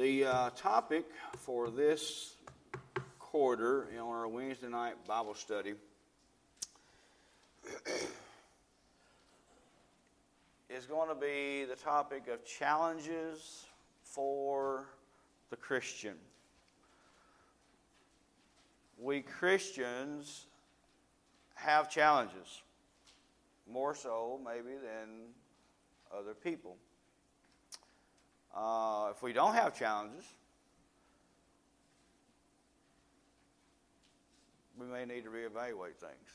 The uh, topic for this quarter on our Wednesday night Bible study is going to be the topic of challenges for the Christian. We Christians have challenges, more so maybe than other people. Uh, if we don't have challenges, we may need to reevaluate things.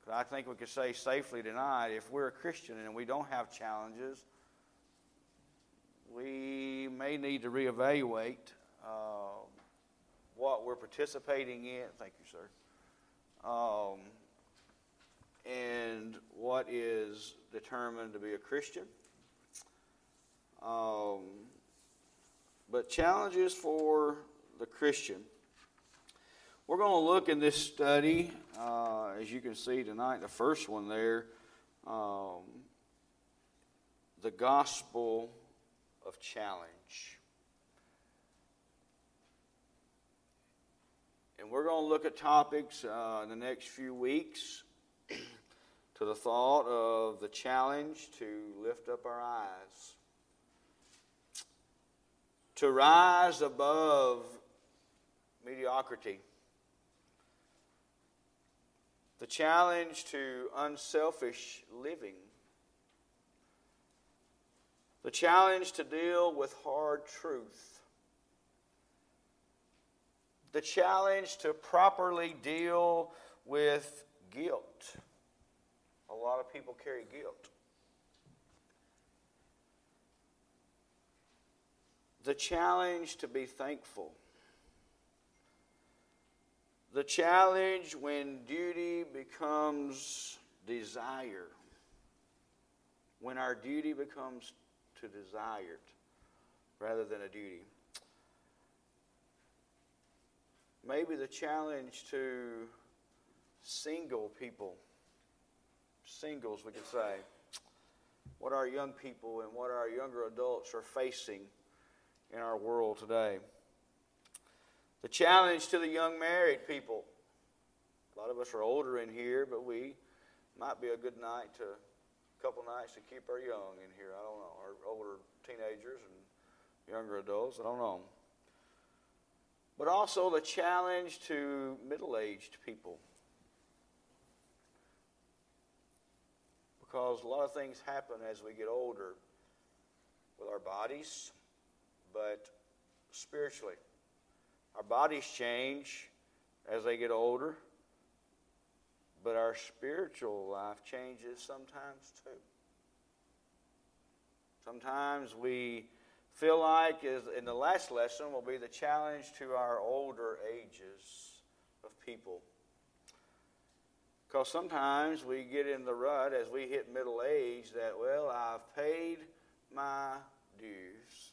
Because I think we could say safely tonight if we're a Christian and we don't have challenges, we may need to reevaluate uh, what we're participating in. Thank you, sir. Um, and what is determined to be a Christian. But challenges for the Christian. We're going to look in this study, uh, as you can see tonight, the first one there, um, the gospel of challenge. And we're going to look at topics uh, in the next few weeks to the thought of the challenge to lift up our eyes to rise above mediocrity. The challenge to unselfish living. The challenge to deal with hard truth. The challenge to properly deal with guilt. A lot of people carry guilt. The challenge to be thankful. The challenge when duty becomes desire. When our duty becomes to desired rather than a duty. Maybe the challenge to single people, singles, we could say, what our young people and what our younger adults are facing in our world today. The challenge to the young married people. A lot of us are older in here, but we might be a good night to a couple nights to keep our young in here. I don't know, our older teenagers and younger adults. I don't know. But also the challenge to middle aged people. Because a lot of things happen as we get older with our bodies, but spiritually. Our bodies change as they get older, but our spiritual life changes sometimes too. Sometimes we feel like, as in the last lesson, will be the challenge to our older ages of people. Because sometimes we get in the rut as we hit middle age that, well, I've paid my dues.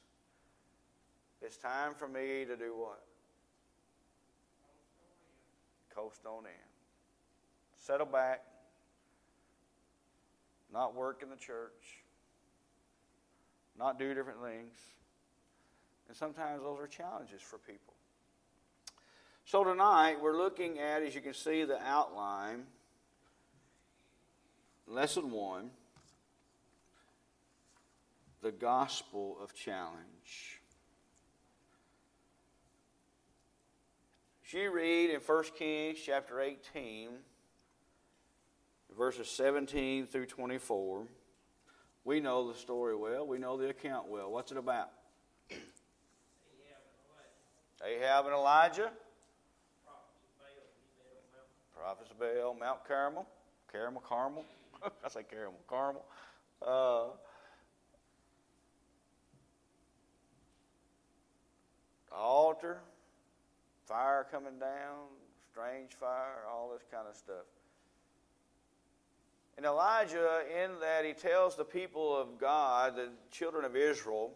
It's time for me to do what? Coast on in. Settle back. Not work in the church. Not do different things. And sometimes those are challenges for people. So tonight we're looking at, as you can see, the outline. Lesson one the gospel of challenge. You read in 1 Kings chapter 18, verses 17 through 24, we know the story well. We know the account well. What's it about? Ahab and Elijah. Prophets of Baal, Mount Carmel. Carmel, Carmel. I say Carmel, Carmel. Uh, altar fire coming down, strange fire, all this kind of stuff. And Elijah, in that, he tells the people of God, the children of Israel,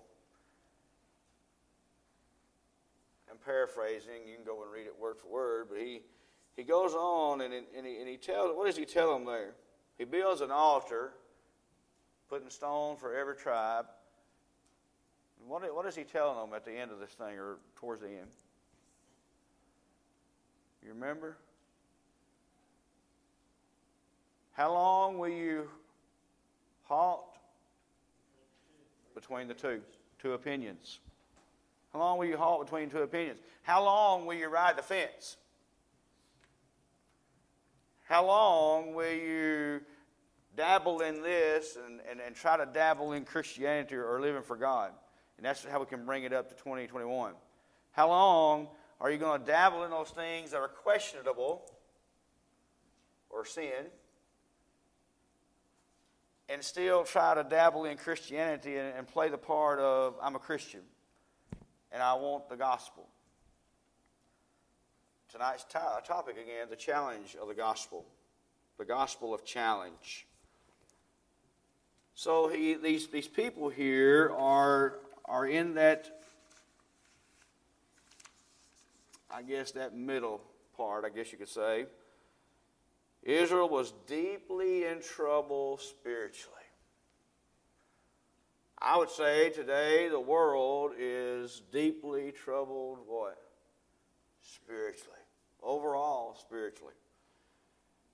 I'm paraphrasing, you can go and read it word for word, but he, he goes on and, and, he, and he tells, what does he tell them there? He builds an altar, putting stone for every tribe. what, what is he telling them at the end of this thing or towards the end? You remember? How long will you halt between the two? Two opinions. How long will you halt between two opinions? How long will you ride the fence? How long will you dabble in this and, and, and try to dabble in Christianity or living for God? And that's how we can bring it up to 2021. How long are you going to dabble in those things that are questionable or sin and still try to dabble in Christianity and, and play the part of I'm a Christian and I want the gospel? Tonight's t- uh, topic again the challenge of the gospel. The gospel of challenge. So he, these, these people here are, are in that I guess, that middle part, I guess you could say. Israel was deeply in trouble spiritually. I would say today the world is deeply troubled what? Spiritually. Overall, spiritually.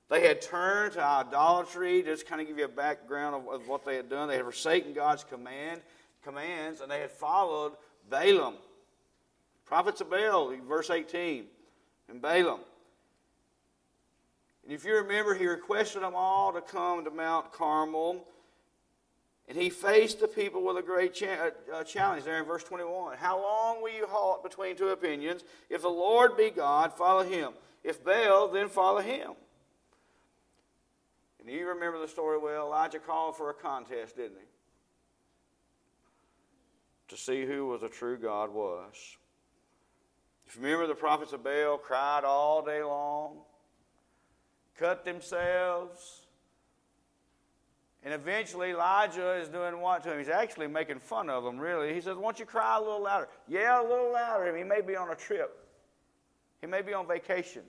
They had turned to idolatry, just kind of give you a background of, of what they had done. They had forsaken God's command, commands, and they had followed Baalim Prophets of Baal, verse 18, and Baalim. And if you remember, he requested them all to come to Mount Carmel. And he faced the people with a great cha- uh, challenge there in verse 21. How long will you halt between two opinions? If the Lord be God, follow him. If Baal, then follow him. And you remember the story well. Elijah called for a contest, didn't he? To see who was a true God was. If you remember, the prophets of Baal cried all day long, cut themselves, and eventually Elijah is doing what to him? He's actually making fun of him, really. He says, Why don't you cry a little louder? Yeah, a little louder. He may be on a trip, he may be on vacation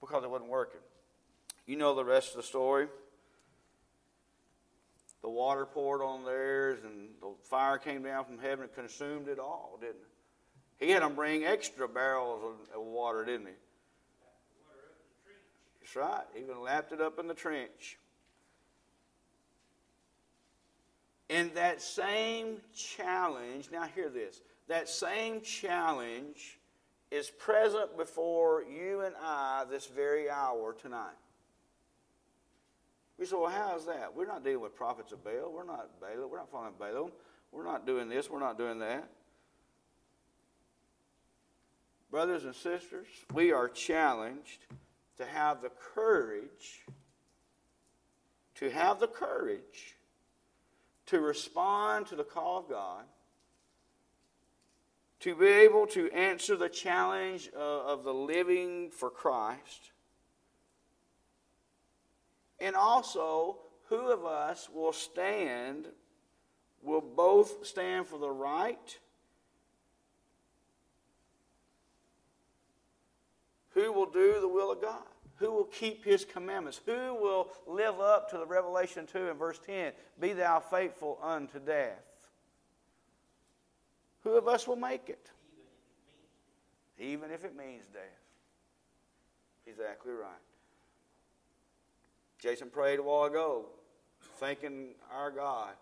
because it wasn't working. You know the rest of the story the water poured on theirs, and the fire came down from heaven and consumed it all, didn't it? He had them bring extra barrels of, of water, didn't he? That's right. Even lapped it up in the trench. And that same challenge, now hear this, that same challenge is present before you and I this very hour tonight. We say, well, how is that? We're not dealing with prophets of Baal. We're not Baalim. We're not following Baalim. We're not doing this. We're not doing that. Brothers and sisters, we are challenged to have the courage, to have the courage to respond to the call of God, to be able to answer the challenge of, of the living for Christ and also, who of us will stand, will both stand for the right? Who will do the will of God? Who will keep his commandments? Who will live up to the Revelation 2 and verse 10? Be thou faithful unto death. Who of us will make it? Even if it means death. Exactly right. Jason prayed a while ago, thanking our God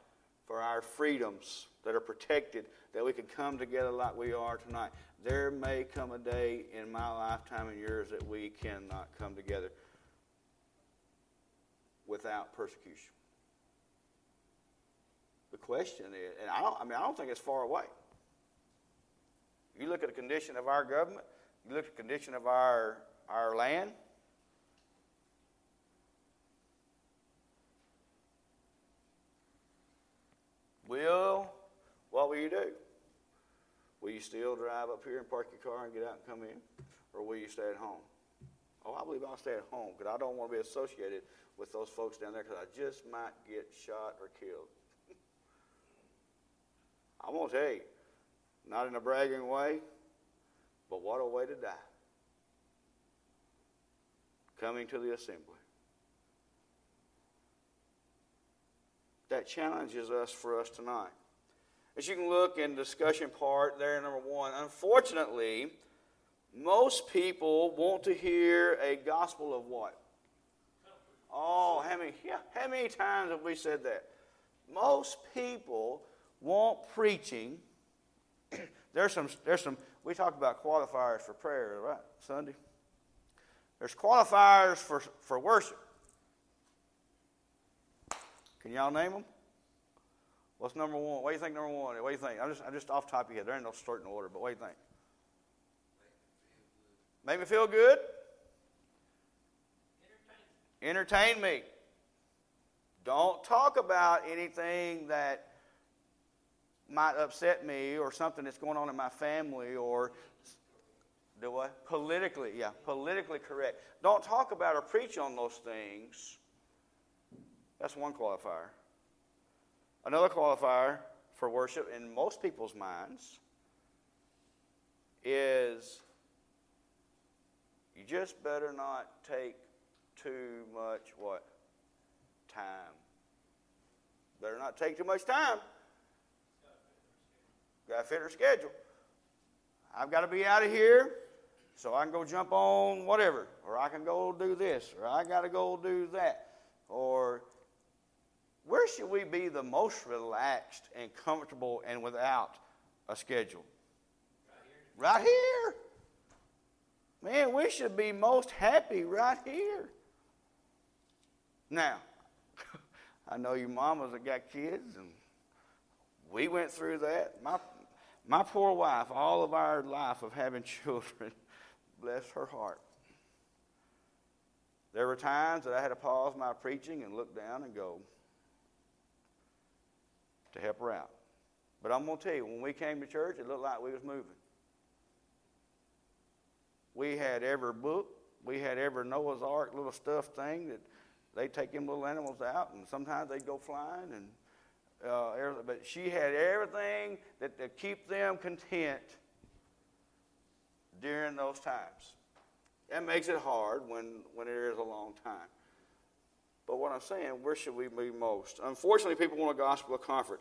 for our freedoms that are protected, that we can come together like we are tonight. There may come a day in my lifetime and yours that we cannot come together without persecution. The question is, and I don't, I mean, I don't think it's far away. You look at the condition of our government, you look at the condition of our, our land, Will, what will you do? Will you still drive up here and park your car and get out and come in? Or will you stay at home? Oh, I believe I'll stay at home because I don't want to be associated with those folks down there because I just might get shot or killed. Going to tell you, not in a bragging way, but what a way to die. Coming to the assembly. That challenges us for us tonight. As you can look in the discussion part there, number one, unfortunately, most people want to hear a gospel of what? Oh, how many, how many times have we said that? Most people want preaching. there's some, there's some, we talked about qualifiers for prayer, right, Sunday? There's qualifiers for, for worship. Can y'all name them? What's number one? What do you think number one? What do you think? I'm just, I'm just off top of your head. There ain't no certain order, but what do you think? Make me feel good. Entertain. Entertain me. Don't talk about anything that might upset me or something that's going on in my family or do what? Politically, yeah, politically correct. Don't talk about or preach on those things. That's one qualifier. Another qualifier for worship in most people's minds is you just better not take too much what? Time. Better not take too much time. Got to fit her schedule. I've got to be out of here so I can go jump on whatever, or I can go do this, or I got to go do that. Or where should we be the most relaxed and comfortable and without a schedule? Right here. Man, we should be most happy right here. Now, I know you mamas that got kids, and we went through that. My, my poor wife, all of our life of having children, bless her heart. There were times that I had to pause my preaching and look down and go help her out. But I'm going to tell you, when we came to church, it looked like we was moving. We had every book, we had every Noah's Ark little stuffed thing that they take them little animals out, and sometimes they'd go flying. And uh, but she had everything that to keep them content during those times. That makes it hard when when it is a long time. But what I'm saying, where should we be most? Unfortunately, people want a gospel of comfort.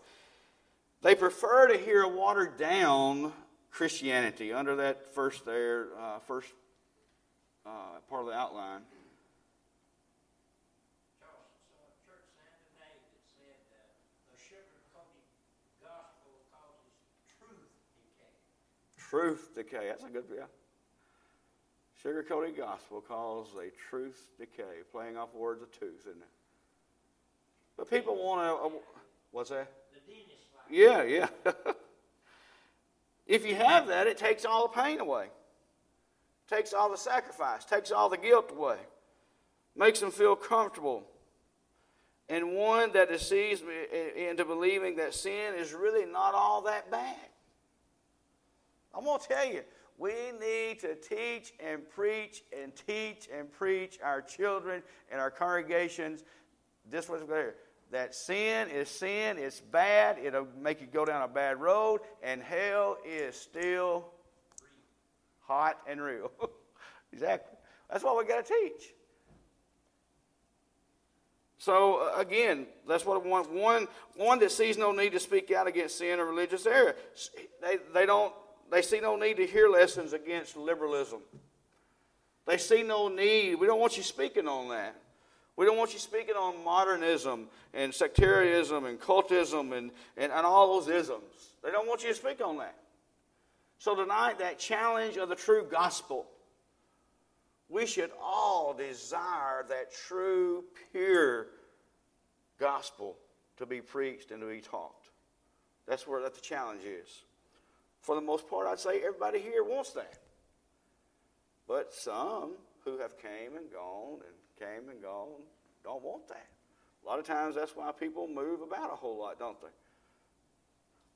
They prefer to hear a watered down Christianity under that first there, uh, first uh, part of the outline. Truth decay. That's a good, yeah. Sugar-coated gospel calls a truth decay, playing off words of tooth, isn't it? But people want to. What's that? Yeah, yeah. if you have that, it takes all the pain away, takes all the sacrifice, takes all the guilt away, makes them feel comfortable. And one that deceives me into believing that sin is really not all that bad. I'm going to tell you, we need to teach and preach and teach and preach our children and our congregations. This was here that sin is sin, it's bad, it'll make you go down a bad road, and hell is still hot and real. exactly. That's what we got to teach. So uh, again, that's what I want. One, one that sees no need to speak out against sin or religious error. They, they don't they see no need to hear lessons against liberalism. They see no need. We don't want you speaking on that. We don't want you speaking on modernism and sectarianism and cultism and, and, and all those isms. They don't want you to speak on that. So, tonight, that challenge of the true gospel, we should all desire that true, pure gospel to be preached and to be taught. That's where that the challenge is. For the most part, I'd say everybody here wants that. But some who have came and gone and came and gone don't want that. A lot of times that's why people move about a whole lot, don't they?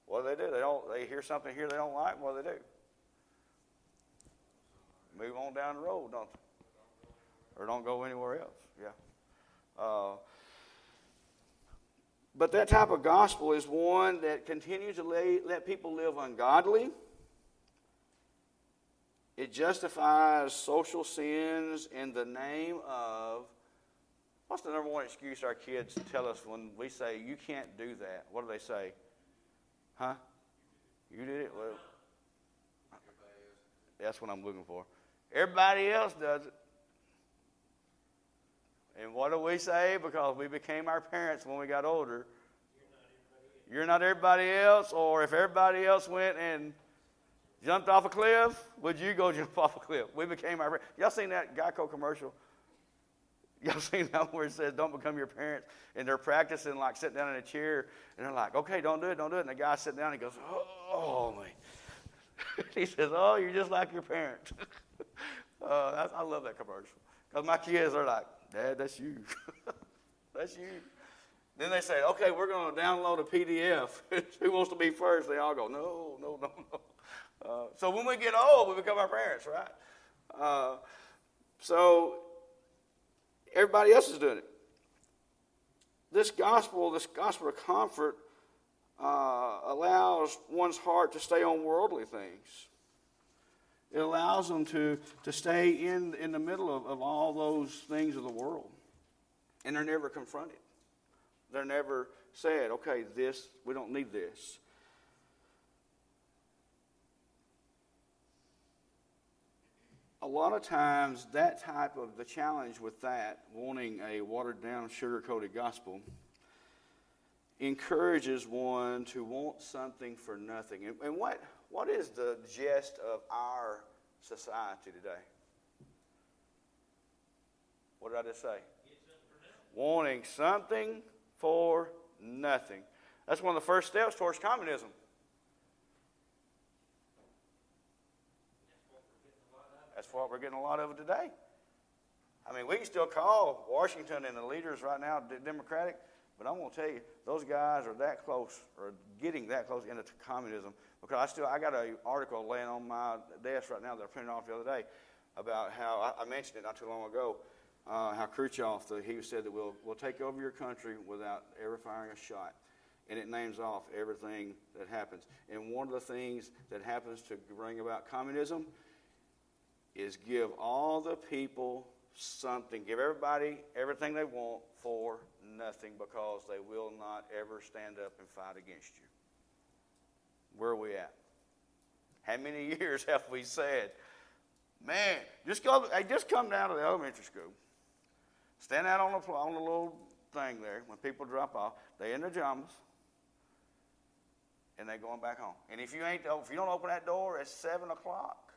What do they do? They don't they hear something here they don't like, what do they do? Move on down the road, don't they? Or don't go anywhere else. Yeah. Uh, but that type of gospel is one that continues to lay, let people live ungodly. It justifies social sins in the name of What's the number one excuse our kids tell us when we say, you can't do that? What do they say? Huh? You did it? Well, that's what I'm looking for. Everybody else does it. And what do we say? Because we became our parents when we got older. You're not everybody else, or if everybody else went and jumped off a cliff, would you go jump off a cliff? We became our parents. Y'all seen that Geico commercial? Y'all seen that where it says, don't become your parents? And they're practicing, like, sitting down in a chair, and they're like, okay, don't do it, don't do it. And the guy sitting down, he goes, oh, man. he says, oh, you're just like your parents. uh, I love that commercial. Because my kids are like, Dad, that's you. that's you. Then they say, okay, we're going to download a PDF. Who wants to be first? They all go, no, no, no, no. Uh, so when we get old, we become our parents, right? Uh, so everybody else is doing it. This gospel, this gospel of comfort, uh, allows one's heart to stay on worldly things. It allows them to, to stay in, in the middle of, of all those things of the world. And they're never confronted. They're never said, okay, this, we don't need this. A lot of times, that type of the challenge with that, wanting a watered down, sugar coated gospel, encourages one to want something for nothing. And, and what, what is the gist of our society today? What did I just say? Wanting something for nothing. That's one of the first steps towards communism. That's what we're getting a lot of today. I mean, we can still call Washington and the leaders right now Democratic, but I'm going to tell you, those guys are that close, or getting that close into communism. Because I still, I got an article laying on my desk right now that I printed off the other day about how I, mentioned it not too long ago. Uh, how Khrushchev, the, he said that we'll, we'll take over your country without ever firing a shot. And it names off everything that happens. And one of the things that happens to bring about communism is give all the people something, give everybody everything they want for nothing because they will not ever stand up and fight against you. Where are we at? How many years have we said, man, just go, hey, just come down to the elementary school, stand out on the, on the little thing there when people drop off, they in their pajamas, and they going back home. And if you ain't, if you don't open that door at seven o'clock,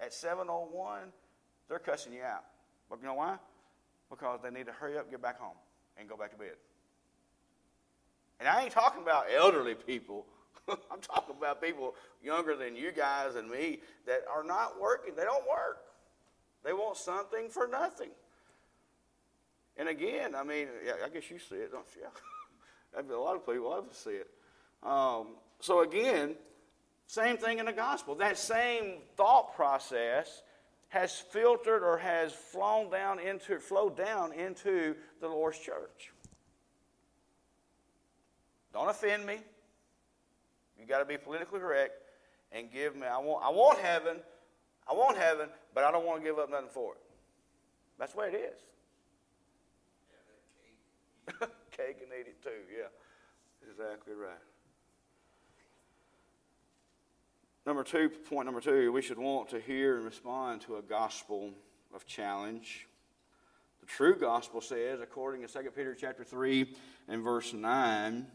at seven o oh one, they're cussing you out. But you know why? Because they need to hurry up, get back home, and go back to bed. And I ain't talking about elderly people I'm talking about people younger than you guys and me that are not working. They don't work. They want something for nothing. And again, I mean, yeah, I guess you see it, don't you? A lot of people, a lot of us see it. Um, so again, same thing in the gospel. That same thought process has filtered or has flown down into, flowed down into the Lord's church. Don't offend me. You got to be politically correct and give me. I want. I want heaven. I want heaven, but I don't want to give up nothing for it. That's the way it is. Yeah, cake. cake and eat it too. Yeah, exactly right. Number two, point number two, we should want to hear and respond to a gospel of challenge. The true gospel says, according to 2 Peter chapter 3 and verse 9,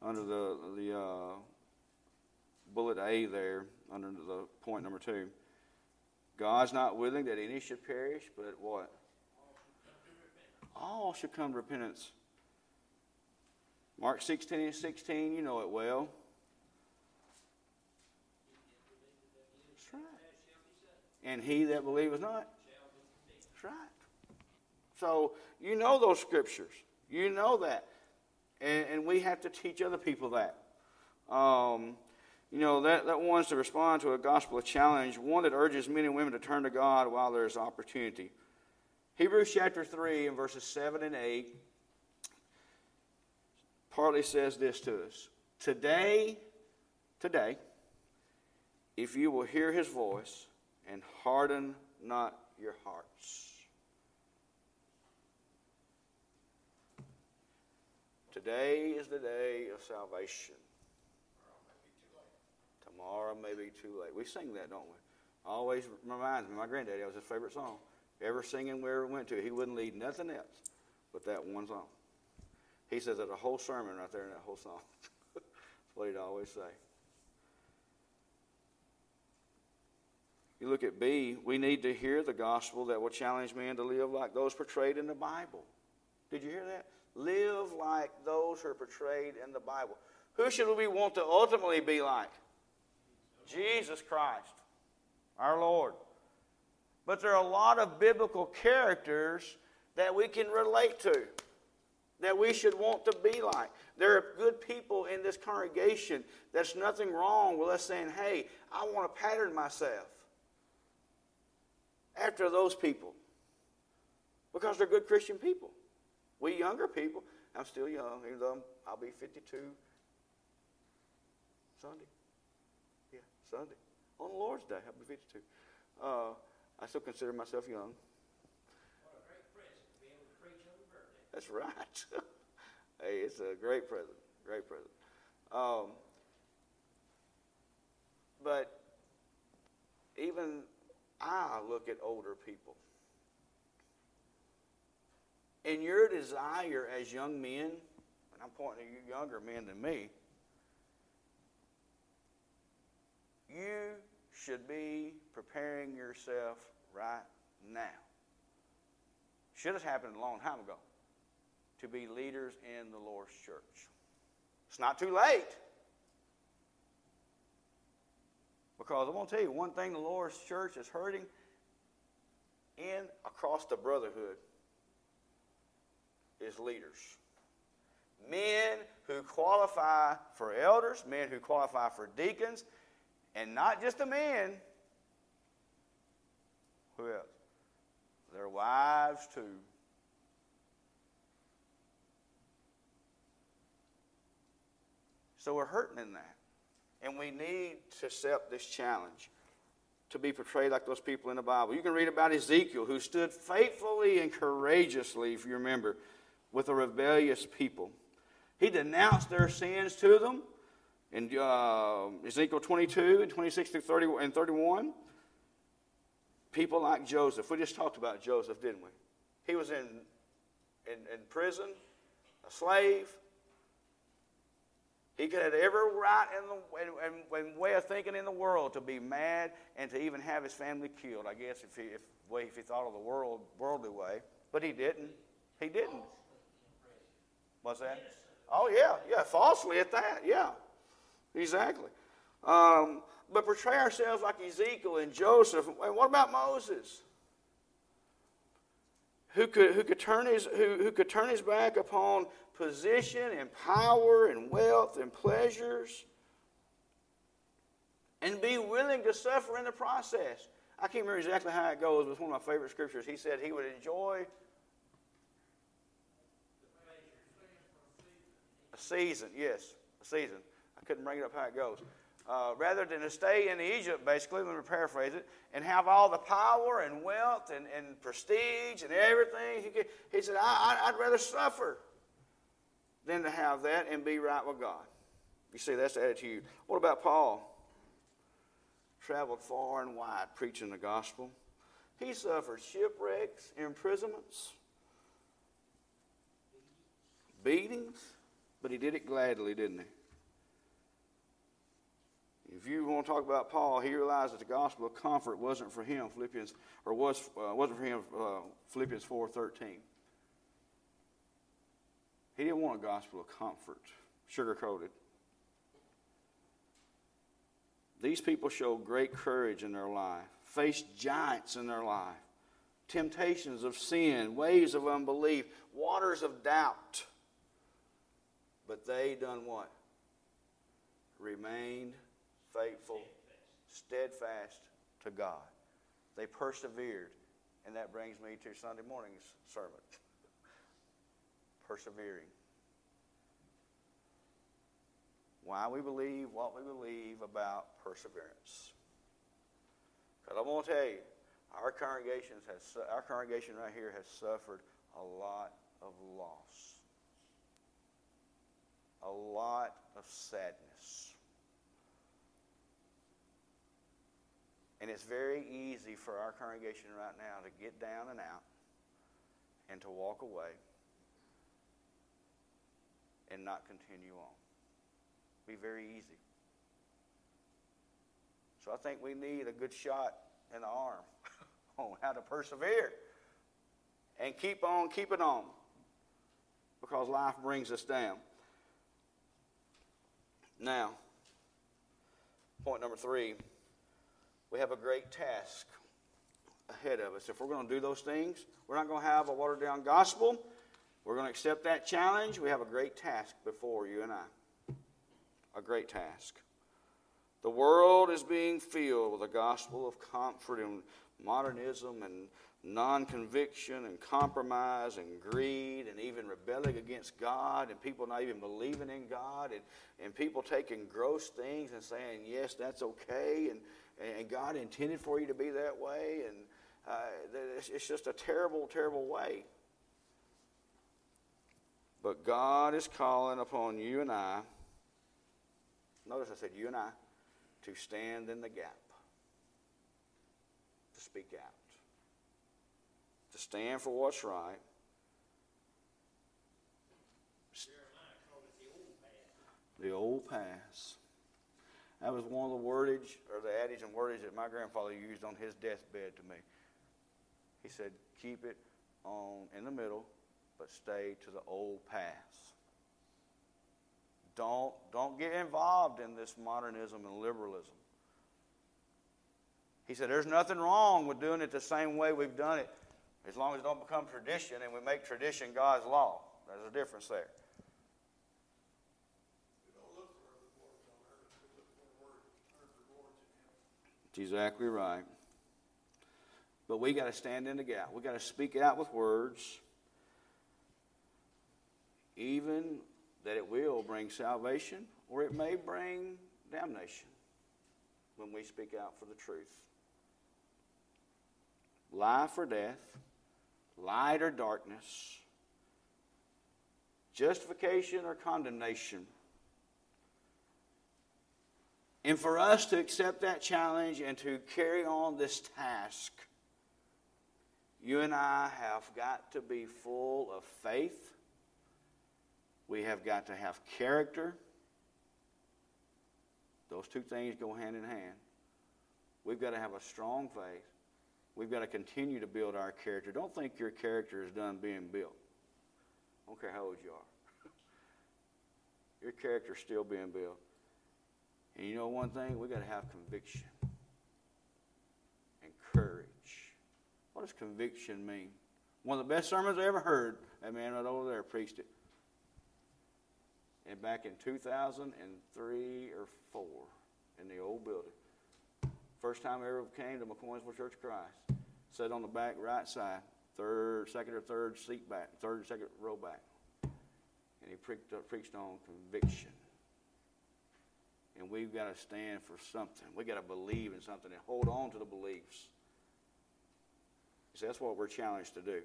under the, the uh, bullet A there, under the point number two. God's not willing that any should perish, but what? All should come to repentance. Mark 16 and 16, you know it well. That's right. And he that believeth not? That's right. So you know those scriptures. You know that and, and we have to teach other people that. Um, you know, that, that wants to respond to a gospel challenge, one that urges men and women to turn to God while there's opportunity. Hebrews chapter 3 and verses 7 and 8 partly says this to us. Today, today, if you will hear his voice and harden not your hearts. Today is the day of salvation. Tomorrow may be too late. We sing that, don't we? Always reminds me. My granddaddy, that was his favorite song. Ever singing wherever we went to, he wouldn't lead nothing else but that one song. He says there's a whole sermon right there in that whole song. That's what he'd always say. You look at B, we need to hear the gospel that will challenge men to live like those portrayed in the Bible. Did you hear that? Live like those who are portrayed in the Bible. Who should we want to ultimately be like? Jesus Christ, our Lord. But there are a lot of biblical characters that we can relate to, that we should want to be like. There are good people in this congregation. There's nothing wrong with us saying, hey, I want to pattern myself after those people because they're good Christian people. We younger people, I'm still young, even though I'll be 52 Sunday. Yeah, Sunday. On the Lord's Day, I'll be 52. Uh, I still consider myself young. That's right. hey, it's a great present. Great present. Um, but even I look at older people. And your desire as young men, and I'm pointing to you younger men than me, you should be preparing yourself right now. Should have happened a long time ago to be leaders in the Lord's church. It's not too late. Because I'm going to tell you one thing the Lord's church is hurting in across the brotherhood is leaders. Men who qualify for elders, men who qualify for deacons, and not just the men. Who else? Their wives, too. So we're hurting in that. And we need to accept this challenge to be portrayed like those people in the Bible. You can read about Ezekiel, who stood faithfully and courageously, if you remember, with a rebellious people. He denounced their sins to them in uh, Ezekiel 22 and 26 through 30 and 31. People like Joseph. We just talked about Joseph, didn't we? He was in, in, in prison, a slave, he could have every right and, way of thinking in the world to be mad and to even have his family killed. I guess if he if, if he thought of the world worldly way, but he didn't. He didn't. What's that? Oh yeah, yeah, falsely at that. Yeah, exactly. Um, but portray ourselves like Ezekiel and Joseph. And what about Moses? Who could, who could turn his who, who could turn his back upon position and power and wealth and pleasures and be willing to suffer in the process. I can't remember exactly how it goes, but it's one of my favorite scriptures. He said he would enjoy a season. Yes, a season. I couldn't bring it up how it goes. Uh, rather than to stay in Egypt, basically, let me paraphrase it, and have all the power and wealth and, and prestige and everything. He, he said, I, I'd rather suffer than to have that and be right with God. You see, that's the attitude. What about Paul? Traveled far and wide preaching the gospel. He suffered shipwrecks, imprisonments, beatings, but he did it gladly, didn't he? If you want to talk about Paul, he realized that the gospel of comfort wasn't for him. Philippians or was uh, wasn't for him. Uh, Philippians four thirteen. He didn't want a gospel of comfort, sugar coated. These people showed great courage in their life, faced giants in their life, temptations of sin, waves of unbelief, waters of doubt. But they done what? Remained faithful, steadfast to God. They persevered. And that brings me to Sunday morning's sermon persevering. Why we believe what we believe about perseverance. Because I want to tell you, our congregation has our congregation right here has suffered a lot of loss. a lot of sadness. And it's very easy for our congregation right now to get down and out and to walk away and not continue on. Be very easy. So I think we need a good shot in the arm on how to persevere and keep on keeping on because life brings us down. Now, point number three we have a great task ahead of us. If we're going to do those things, we're not going to have a watered down gospel. We're going to accept that challenge. We have a great task before you and I. A great task. The world is being filled with a gospel of comfort and modernism and non conviction and compromise and greed and even rebelling against God and people not even believing in God and, and people taking gross things and saying, yes, that's okay and, and God intended for you to be that way. And uh, it's, it's just a terrible, terrible way. But God is calling upon you and I. Notice I said you and I to stand in the gap, to speak out to stand for what's right. The old paths. That was one of the wordage, or the adage and wordage that my grandfather used on his deathbed to me. He said, keep it on in the middle, but stay to the old paths. Don't, don't get involved in this modernism and liberalism. He said, There's nothing wrong with doing it the same way we've done it as long as it don't become tradition and we make tradition God's law. There's a difference there. That's exactly right. But we got to stand in the gap. We got to speak out with words, even that it will bring salvation or it may bring damnation when we speak out for the truth. Life or death light or darkness, justification or condemnation. And for us to accept that challenge and to carry on this task, you and I have got to be full of faith. We have got to have character. Those two things go hand in hand. We've got to have a strong faith. We've got to continue to build our character. Don't think your character is done being built. I don't care how old you are. your character is still being built. And you know one thing? We've got to have conviction and courage. What does conviction mean? One of the best sermons I ever heard, that man right over there preached it. And back in 2003 or 4 in the old building. First time I ever came to McCoynesville Church of Christ. Sat on the back right side, third, second or third seat back, third, or second row back. And he preached, uh, preached on conviction. And we've got to stand for something. We've got to believe in something and hold on to the beliefs. See, that's what we're challenged to do.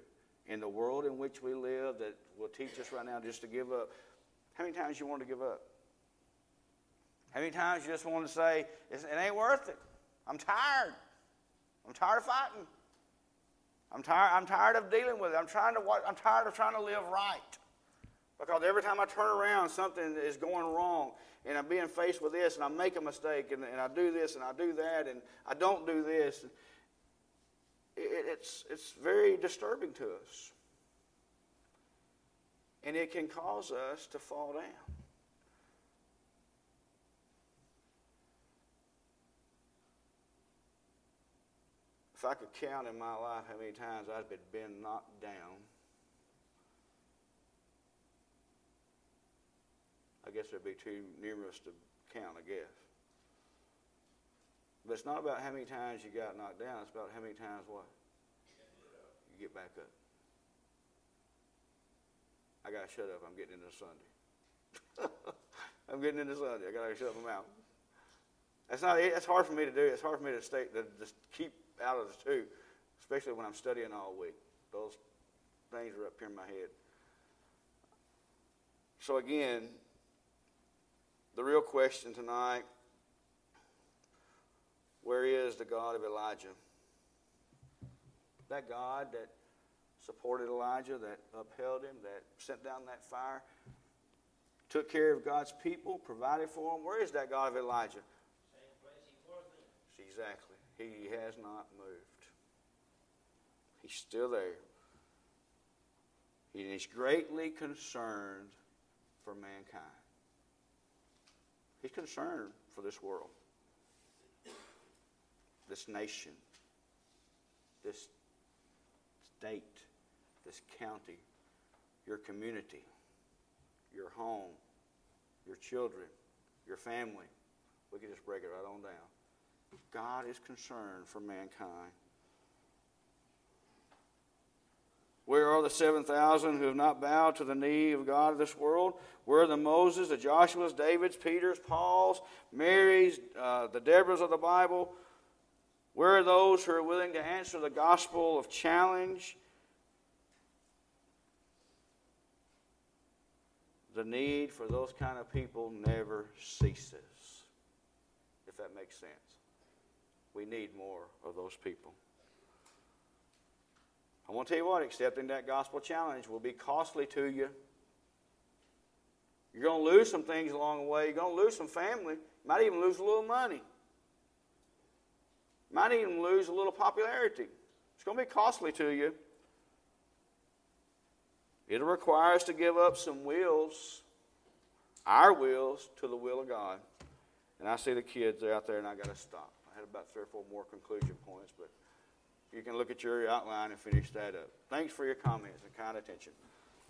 In the world in which we live that will teach us right now just to give up. How many times you want to give up? How many times you just want to say, it ain't worth it? I'm tired. I'm tired of fighting. I'm tired, I'm tired of dealing with it. I'm, trying to, I'm tired of trying to live right. Because every time I turn around, something is going wrong. And I'm being faced with this, and I make a mistake, and, and I do this, and I do that, and I don't do this. It, it's, it's very disturbing to us. And it can cause us to fall down. If I could count in my life how many times I've been knocked down, I guess it'd be too numerous to count, I guess. But it's not about how many times you got knocked down, it's about how many times what? You get back up. I gotta shut up, I'm getting into Sunday. I'm getting into Sunday. I gotta shut my mouth. That's not. That's hard for me to do. It's hard for me to stay to just keep out of the two, especially when I'm studying all week. Those things are up here in my head. So again, the real question tonight Where is the God of Elijah? That God that supported Elijah, that upheld him, that sent down that fire, took care of God's people, provided for them. Where is that God of Elijah? Exactly. He has not moved. He's still there. He is greatly concerned for mankind. He's concerned for this world, this nation, this state, this county, your community, your home, your children, your family. We can just break it right on down. God is concerned for mankind. Where are the 7,000 who have not bowed to the knee of God of this world? Where are the Moses, the Joshuas, Davids, Peters, Pauls, Marys, uh, the Deborahs of the Bible? Where are those who are willing to answer the gospel of challenge? The need for those kind of people never ceases, if that makes sense. We need more of those people. I want to tell you what, accepting that gospel challenge will be costly to you. You're going to lose some things along the way. You're going to lose some family. You might even lose a little money. You might even lose a little popularity. It's going to be costly to you. It'll require us to give up some wills, our wills, to the will of God. And I see the kids out there, and I got to stop. I had about three or four more conclusion points, but you can look at your outline and finish that up. Thanks for your comments and kind attention.